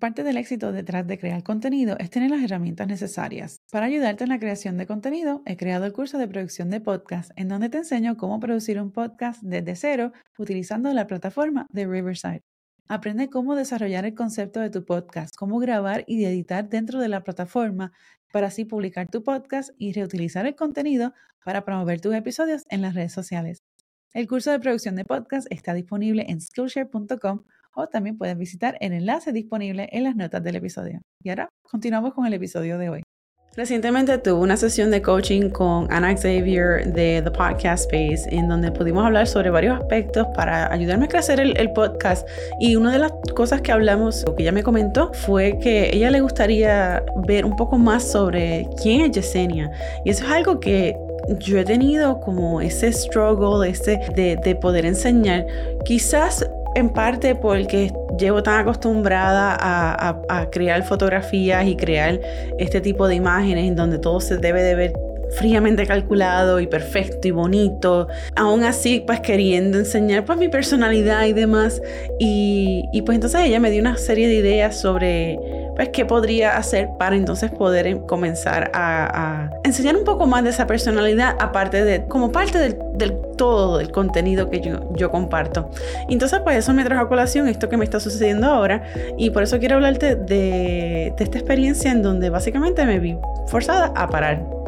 Parte del éxito detrás de crear contenido es tener las herramientas necesarias. Para ayudarte en la creación de contenido, he creado el curso de producción de podcast, en donde te enseño cómo producir un podcast desde cero utilizando la plataforma de Riverside. Aprende cómo desarrollar el concepto de tu podcast, cómo grabar y editar dentro de la plataforma para así publicar tu podcast y reutilizar el contenido para promover tus episodios en las redes sociales. El curso de producción de podcast está disponible en skillshare.com o también puedes visitar el enlace disponible en las notas del episodio. Y ahora continuamos con el episodio de hoy. Recientemente tuve una sesión de coaching con Anna Xavier de The Podcast Space, en donde pudimos hablar sobre varios aspectos para ayudarme a crecer el, el, podcast. Y una de las cosas que hablamos, o que ella me comentó, fue que ella le gustaría ver un poco más sobre quién es Yesenia. Y eso es algo que yo he tenido como ese struggle, ese de, de poder enseñar. Quizás en parte porque llevo tan acostumbrada a, crear fotografías y crear este tipo de imágenes en donde todo se debe de ver fríamente calculado y perfecto y bonito. Aún así, pues queriendo enseñar pues mi personalidad y demás. Y, y pues entonces ella me dio una serie de ideas sobre pues qué podría hacer para entonces poder em, comenzar a, enseñar un poco más de esa personalidad, aparte de, como parte del, todo del contenido que yo, yo comparto. Entonces, pues eso me trajo a colación esto que me está sucediendo ahora y por eso quiero hablarte de, de esta experiencia en donde básicamente me vi forzada a parar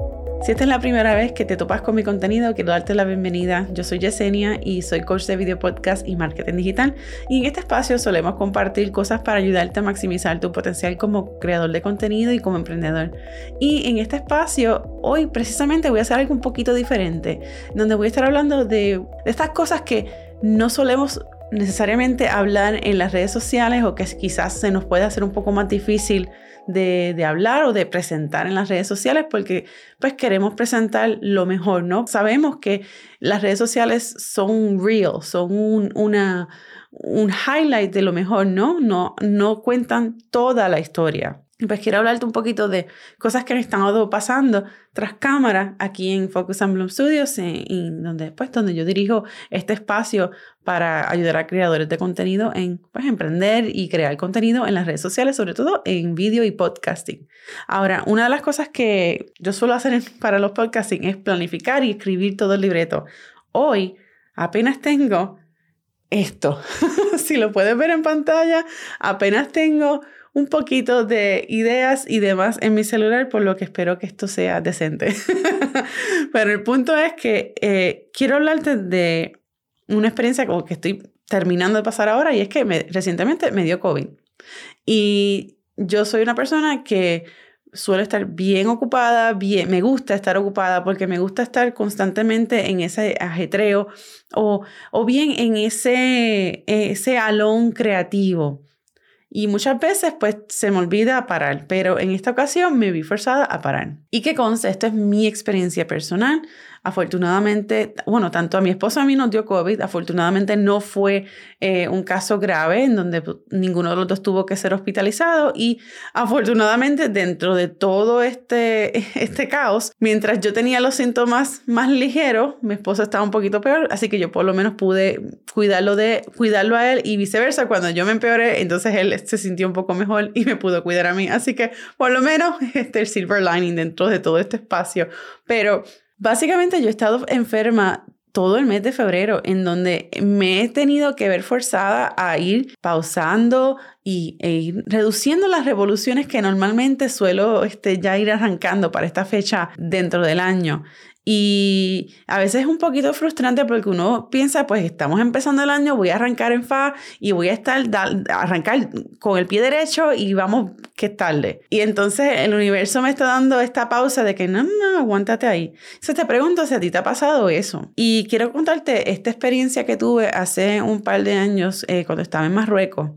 si esta es la primera vez que te topas con mi contenido, quiero darte la bienvenida. Yo soy Yesenia y soy coach de video podcast y marketing digital. Y en este espacio solemos compartir cosas para ayudarte a maximizar tu potencial como creador de contenido y como emprendedor. Y en este espacio, hoy precisamente voy a hacer algo un poquito diferente, donde voy a estar hablando de, de estas cosas que no solemos necesariamente hablar en las redes sociales o que quizás se nos puede hacer un poco más difícil de, hablar o de presentar en las redes sociales porque pues queremos presentar lo mejor, ¿no? Sabemos que las redes sociales son real, son un, una, un highlight de lo mejor, ¿no? No, no cuentan toda la historia. Pues quiero hablarte un poquito de cosas que han estado pasando tras cámara aquí en Focus and Bloom Studios, en, donde, pues, donde yo dirijo este espacio para ayudar a creadores de contenido en pues, emprender y crear contenido en las redes sociales, sobre todo en vídeo y podcasting. Ahora, una de las cosas que yo suelo hacer para los podcasting es planificar y escribir todo el libreto. Hoy apenas tengo esto. si lo puedes ver en pantalla, apenas tengo un poquito de ideas y demás en mi celular, por lo que espero que esto sea decente. Pero el punto es que eh, quiero hablarte de una experiencia como que estoy terminando de pasar ahora y es que recientemente me dio COVID. Y yo soy una persona que suele estar bien ocupada, bien, me gusta estar ocupada porque me gusta estar constantemente en ese ajetreo o, o bien en ese, ese alón creativo. Y muchas veces pues se me olvida parar, pero en esta ocasión me vi forzada a parar. ¿Y qué consta? Esto es mi experiencia personal. Afortunadamente, bueno, tanto a mi esposo a mí nos dio COVID, afortunadamente no fue eh, un caso grave en donde ninguno de los dos tuvo que ser hospitalizado y afortunadamente dentro de todo este, este caos, mientras yo tenía los síntomas más ligeros, mi esposo estaba un poquito peor, así que yo por lo menos pude cuidarlo, de, cuidarlo a él y viceversa, cuando yo me empeoré, entonces él se sintió un poco mejor y me pudo cuidar a mí, así que por lo menos este el silver lining dentro de todo este espacio, pero Básicamente yo he estado enferma todo el mes de febrero, en donde me he tenido que ver forzada a ir pausando y, e ir reduciendo las revoluciones que normalmente suelo este, ya ir arrancando para esta fecha dentro del año. Y a veces es un poquito frustrante porque uno piensa, pues estamos empezando el año, voy a arrancar en fa y voy a estar, arrancar con el pie derecho y vamos, que es tarde. Y entonces el universo me está dando esta pausa de que no, no, aguántate ahí. Entonces te pregunto si a ti te ha pasado eso. Y quiero contarte esta experiencia que tuve hace un par de años eh, cuando estaba en Marruecos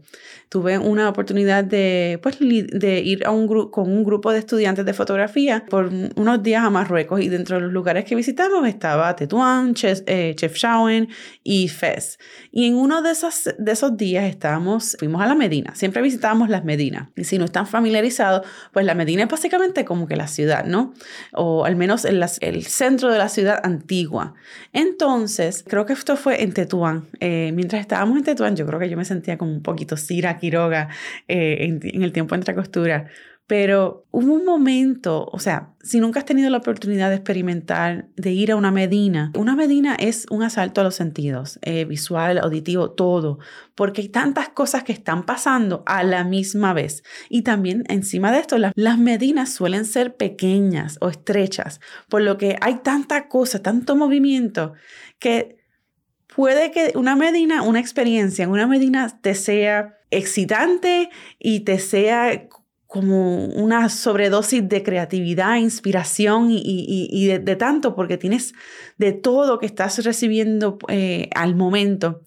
tuve una oportunidad de, pues, de ir a un con un grupo de estudiantes de fotografía por unos días a Marruecos y dentro de los lugares que visitamos estaba Tetuán, eh, Chefchaouen y Fez. Y en uno de esos, de esos días estábamos, fuimos a la Medina, siempre visitábamos las Medinas. Y si no están familiarizados, pues la Medina es básicamente como que la ciudad, ¿no? O al menos el, el centro de la ciudad antigua. Entonces, creo que esto fue en Tetuán. Eh, mientras estábamos en Tetuán, yo creo que yo me sentía como un poquito sira Quiroga eh, en, en, el tiempo entre costura. Pero hubo un momento, o sea, si nunca has tenido la oportunidad de experimentar, de ir a una medina, una medina es un asalto a los sentidos, eh, visual, auditivo, todo, porque hay tantas cosas que están pasando a la misma vez. Y también encima de esto, las, las medinas suelen ser pequeñas o estrechas, por lo que hay tanta cosa, tanto movimiento, que puede que una medina, una experiencia en una medina te sea excitante y te sea como una sobredosis de creatividad, inspiración y, de, tanto, porque tienes de todo que estás recibiendo eh, al momento,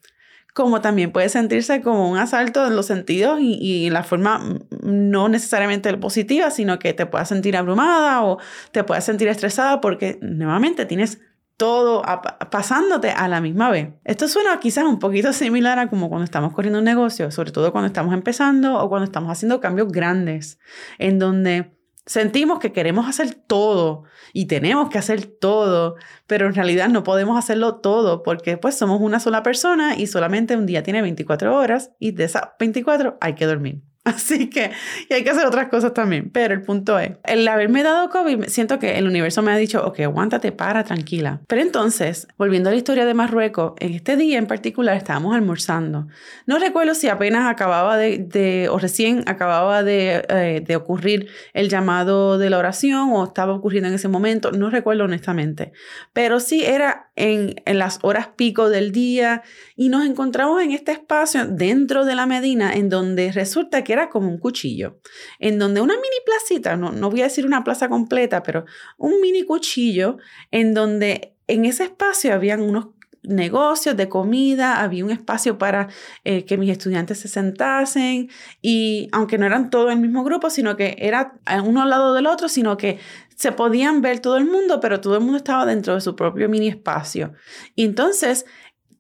como también puede sentirse como un asalto en los sentidos y, en la forma no necesariamente positiva, sino que te puedas sentir abrumada o te puedas sentir estresada porque nuevamente tienes todo pasándote a la misma vez. Esto suena quizás un poquito similar a como cuando estamos corriendo un negocio, sobre todo cuando estamos empezando o cuando estamos haciendo cambios grandes, en donde sentimos que queremos hacer todo y tenemos que hacer todo, pero en realidad no podemos hacerlo todo porque pues somos una sola persona y solamente un día tiene 24 horas y de esas 24 hay que dormir. Así que, y hay que hacer otras cosas también. Pero el punto es, el haberme dado COVID, siento que el universo me ha dicho, ok, aguántate, para, tranquila. Pero entonces, volviendo a la historia de Marruecos, en este día en particular estábamos almorzando. No recuerdo si apenas acababa de, o recién acababa de, eh, de ocurrir el llamado de la oración o estaba ocurriendo en ese momento, no recuerdo honestamente. Pero sí era en, en las horas pico del día y nos encontramos en este espacio dentro de la Medina en donde resulta que era como un cuchillo, en donde una mini placita, no, no voy a decir una plaza completa, pero un mini cuchillo en donde en ese espacio habían unos negocios de comida, había un espacio para eh, que mis estudiantes se sentasen y aunque no eran todos el mismo grupo, sino que era uno al lado del otro, sino que se podían ver todo el mundo, pero todo el mundo estaba dentro de su propio mini espacio. Y entonces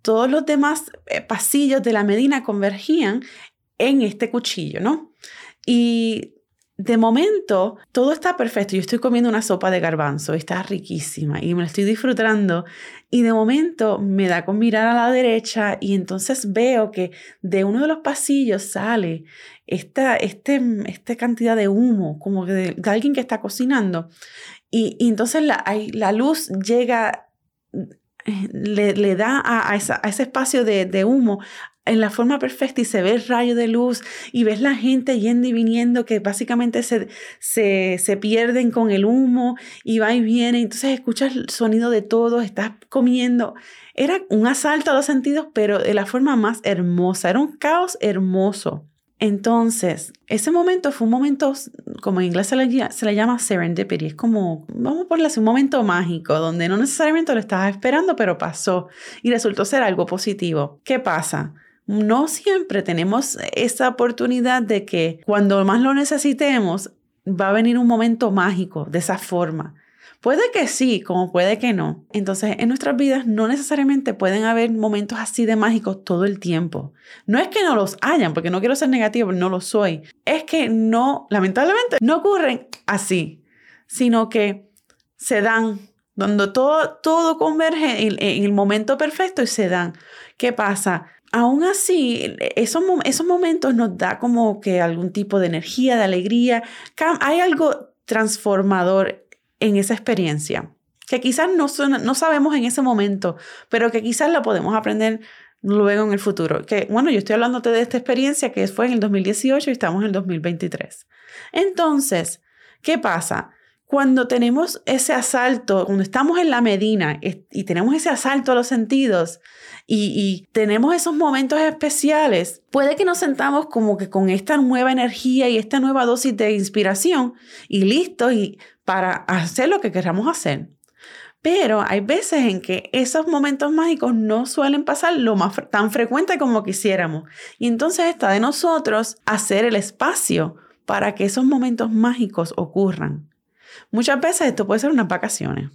todos los demás eh, pasillos de la Medina convergían en este cuchillo, ¿no? Y de momento, todo está perfecto. Yo estoy comiendo una sopa de garbanzo, está riquísima y me la estoy disfrutando. Y de momento me da con mirar a la derecha y entonces veo que de uno de los pasillos sale esta, este, esta cantidad de humo, como de, alguien que está cocinando. Y, entonces la, la luz llega le, da a, ese espacio de, humo en la forma perfecta y se ve el rayo de luz y ves la gente yendo y viniendo que básicamente se, se, pierden con el humo y va y viene, entonces escuchas el sonido de todo, estás comiendo. Era un asalto a los sentidos, pero de la forma más hermosa, era un caos hermoso. Entonces, ese momento fue un momento, como en inglés se le, se le llama serendipity, es como, vamos ponerle así, un momento mágico, donde no necesariamente lo estabas esperando, pero pasó y resultó ser algo positivo. ¿Qué pasa? No siempre tenemos esa oportunidad de que cuando más lo necesitemos, va a venir un momento mágico de esa forma. Puede que sí, como puede que no. Entonces, en nuestras vidas no necesariamente pueden haber momentos así de mágicos todo el tiempo. No es que no los hayan, porque no quiero ser negativo, no lo soy. Es que no, lamentablemente, no ocurren así, sino que se dan, donde todo, todo converge en, en el momento perfecto y se dan. ¿Qué pasa? Aún así, esos, esos, momentos nos da como que algún tipo de energía, de alegría. Hay algo transformador en esa experiencia, que quizás no, no sabemos en ese momento, pero que quizás la podemos aprender luego en el futuro. Que bueno, yo estoy hablándote de esta experiencia que fue en el 2018 y estamos en el 2023. Entonces, ¿qué pasa? Cuando tenemos ese asalto, cuando estamos en la Medina y tenemos ese asalto a los sentidos y, y, tenemos esos momentos especiales, puede que nos sentamos como que con esta nueva energía y esta nueva dosis de inspiración y listo, y para hacer lo que queramos hacer. Pero hay veces en que esos momentos mágicos no suelen pasar lo más tan frecuente como quisiéramos. Y entonces está de nosotros hacer el espacio para que esos momentos mágicos ocurran. Muchas veces esto puede ser unas vacaciones,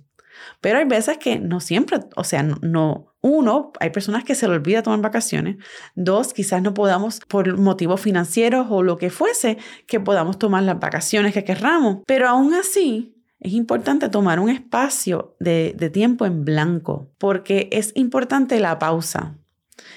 pero hay veces que no siempre, o sea, no, uno, hay personas que se les olvida tomar vacaciones. Dos, quizás no podamos, por motivos financieros o lo que fuese, que podamos tomar las vacaciones que querramos. Pero aún así, es importante tomar un espacio de, de tiempo en blanco, porque es importante la pausa.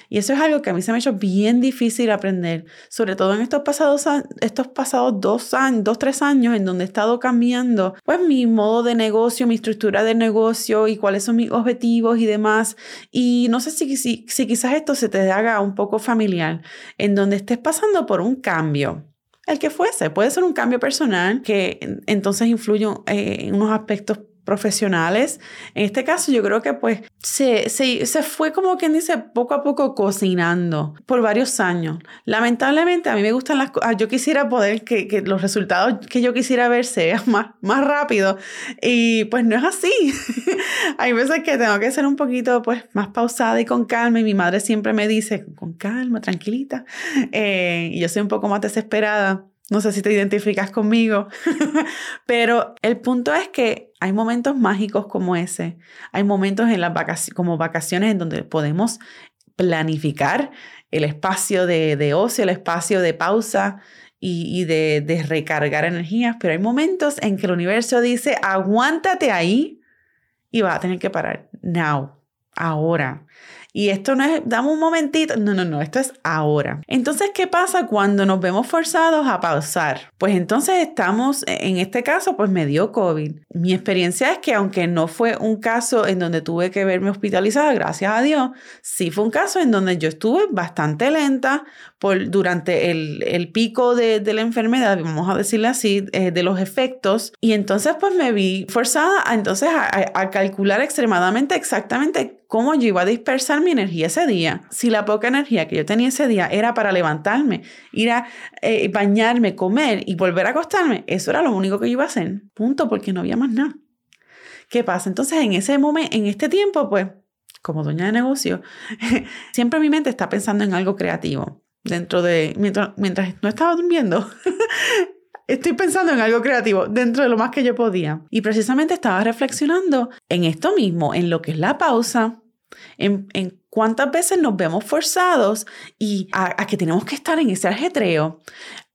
Y eso es algo que a mí se me ha hecho bien difícil aprender, sobre todo en estos pasados, estos pasados dos años, dos, tres años, en donde he estado cambiando pues mi modo de negocio, mi estructura de negocio y cuáles son mis objetivos y demás. Y no sé si, si, si quizás esto se te haga un poco familiar, en donde estés pasando por un cambio el que fuese. Puede ser un cambio personal que entonces influye eh, en unos aspectos profesionales. En este caso yo creo que pues se, se, se, fue como quien dice poco a poco cocinando por varios años. Lamentablemente a mí me gustan las cosas, yo quisiera poder que, que, los resultados que yo quisiera ver sean más, más rápido y pues no es así. Hay veces que tengo que ser un poquito pues más pausada y con calma y mi madre siempre me dice con calma, tranquilita eh, y yo soy un poco más desesperada. No sé si te identificas conmigo, pero el punto es que hay momentos mágicos como ese. Hay momentos en las vacaciones, como vacaciones en donde podemos planificar el espacio de, ocio, el espacio de pausa y, de, de recargar energías, pero hay momentos en que el universo dice, aguántate ahí y vas a tener que parar. Now, ahora. Y esto no es, dame un momentito, no, no, no, esto es ahora. Entonces, ¿qué pasa cuando nos vemos forzados a pausar? Pues entonces estamos, en este caso, pues me dio COVID. Mi experiencia es que aunque no fue un caso en donde tuve que verme hospitalizada, gracias a Dios, sí fue un caso en donde yo estuve bastante lenta por, durante el, el pico de, de, la enfermedad, vamos a decirle así, eh, de los efectos. Y entonces pues me vi forzada a, entonces a, a calcular extremadamente exactamente cómo yo iba a dispersar mi energía ese día. Si la poca energía que yo tenía ese día era para levantarme, ir a eh, bañarme, comer y volver a acostarme, eso era lo único que yo iba a hacer. Punto, porque no había más nada. ¿Qué pasa? Entonces, en ese momento, en este tiempo, pues, como dueña de negocio, siempre mi mente está pensando en algo creativo. Dentro de, mientras, mientras no estaba durmiendo, estoy pensando en algo creativo dentro de lo más que yo podía. Y precisamente estaba reflexionando en esto mismo, en lo que es la pausa, en, en cuántas veces nos vemos forzados y a, a, que tenemos que estar en ese ajetreo,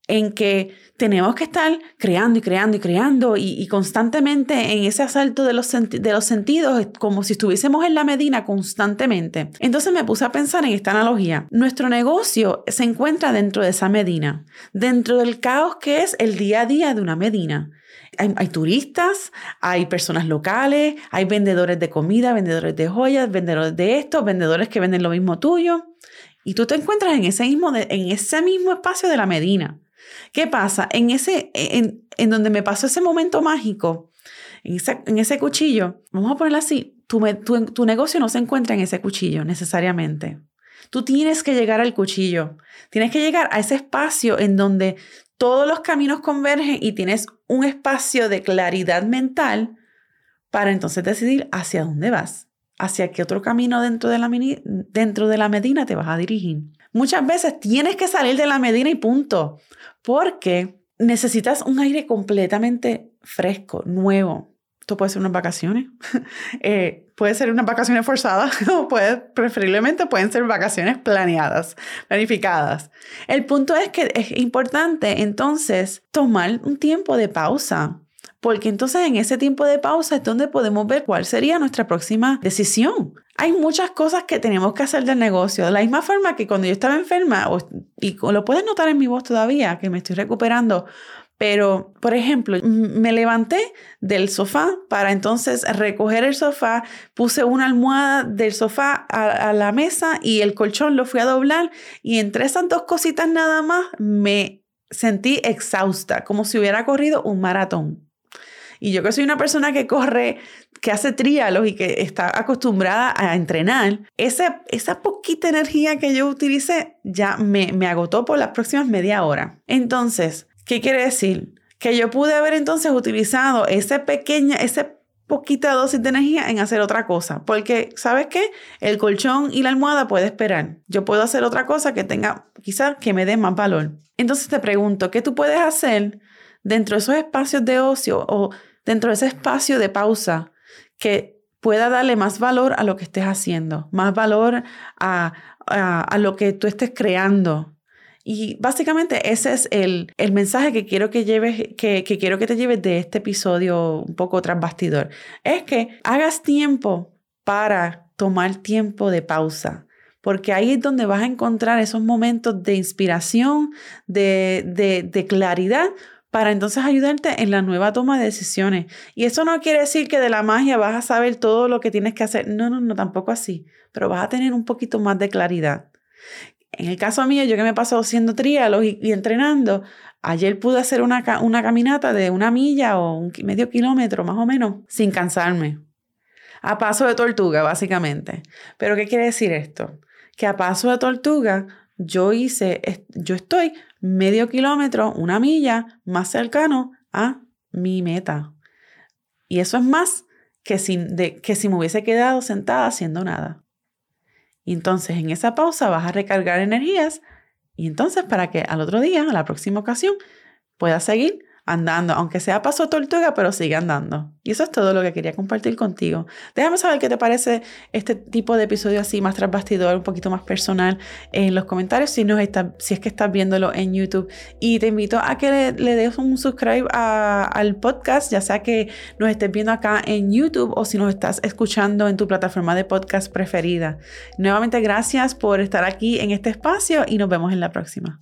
en que tenemos que estar creando y creando y creando y, constantemente en ese asalto de los, de los sentidos, como si estuviésemos en la Medina constantemente. Entonces me puse a pensar en esta analogía. Nuestro negocio se encuentra dentro de esa Medina, dentro del caos que es el día a día de una Medina. Hay, turistas, hay personas locales, hay vendedores de comida, vendedores de joyas, vendedores de esto, vendedores que venden lo mismo tuyo. Y tú te encuentras en ese mismo, en ese mismo espacio de la Medina. ¿Qué pasa? En, ese, en, en donde me pasó ese momento mágico, en, en ese cuchillo, vamos a ponerlo así, tu, tu, tu negocio no se encuentra en ese cuchillo necesariamente. Tú tienes que llegar al cuchillo, tienes que llegar a ese espacio en donde todos los caminos convergen y tienes un espacio de claridad mental para entonces decidir hacia dónde vas, hacia qué otro camino dentro de la, dentro de la Medina te vas a dirigir. Muchas veces tienes que salir de la Medina y punto, porque necesitas un aire completamente fresco, nuevo. Esto puede ser unas vacaciones, eh, puede ser unas vacaciones forzadas o puede, preferiblemente pueden ser vacaciones planeadas, planificadas. El punto es que es importante entonces tomar un tiempo de pausa porque entonces en ese tiempo de pausa es donde podemos ver cuál sería nuestra próxima decisión. Hay muchas cosas que tenemos que hacer del negocio. De la misma forma que cuando yo estaba enferma, y lo puedes notar en mi voz todavía, que me estoy recuperando, pero, por ejemplo, me levanté del sofá para entonces recoger el sofá, puse una almohada del sofá a, a, la mesa y el colchón lo fui a doblar y entre esas dos cositas nada más me sentí exhausta, como si hubiera corrido un maratón. Y yo que soy una persona que corre, que hace trialos y que está acostumbrada a entrenar, esa, esa poquita energía que yo utilicé ya me, me agotó por las próximas media hora. Entonces, ¿qué quiere decir? Que yo pude haber entonces utilizado esa pequeña, esa poquita dosis de energía en hacer otra cosa. Porque, ¿sabes qué? El colchón y la almohada puede esperar. Yo puedo hacer otra cosa que tenga, quizás, que me dé más valor. Entonces te pregunto, ¿qué tú puedes hacer dentro de esos espacios de ocio o dentro de ese espacio de pausa que pueda darle más valor a lo que estés haciendo, más valor a, a, lo que tú estés creando. Y básicamente ese es el, el mensaje que quiero que, lleves, que, que quiero que te lleves de este episodio un poco tras bastidor. Es que hagas tiempo para tomar tiempo de pausa, porque ahí es donde vas a encontrar esos momentos de inspiración, de, de, de claridad para entonces ayudarte en la nueva toma de decisiones. Y eso no quiere decir que de la magia vas a saber todo lo que tienes que hacer. No, no, no, tampoco así. Pero vas a tener un poquito más de claridad. En el caso mío, yo que me paso haciendo trialos y, entrenando, ayer pude hacer una, una caminata de una milla o un medio kilómetro más o menos sin cansarme. A paso de tortuga, básicamente. Pero ¿qué quiere decir esto? Que a paso de tortuga yo hice, yo estoy medio kilómetro, una milla más cercano a mi meta. Y eso es más que si, de, que si me hubiese quedado sentada haciendo nada. Entonces en esa pausa vas a recargar energías y entonces para que al otro día, a la próxima ocasión, puedas seguir andando, aunque sea paso tortuga, pero sigue andando. Y eso es todo lo que quería compartir contigo. Déjame saber qué te parece este tipo de episodio así, más tras bastidor, un poquito más personal, en los comentarios, si, no está, si es que estás viéndolo en YouTube. Y te invito a que le, le des un subscribe al podcast, ya sea que nos estés viendo acá en YouTube o si nos estás escuchando en tu plataforma de podcast preferida. Nuevamente, gracias por estar aquí en este espacio y nos vemos en la próxima.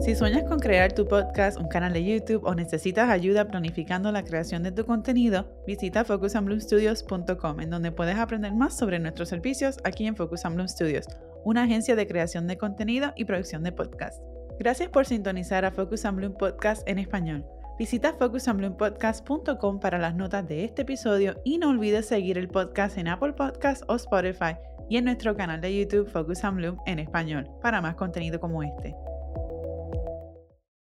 Si sueñas con crear tu podcast, un canal de YouTube o necesitas ayuda planificando la creación de tu contenido, visita focusandbloomstudios.com en donde puedes aprender más sobre nuestros servicios aquí en Focus and Bloom Studios, una agencia de creación de contenido y producción de podcast. Gracias por sintonizar a Focus Podcast en español. Visita focusandbloompodcast.com para las notas de este episodio y no olvides seguir el podcast en Apple Podcasts o Spotify y en nuestro canal de YouTube Focus and en español para más contenido como este.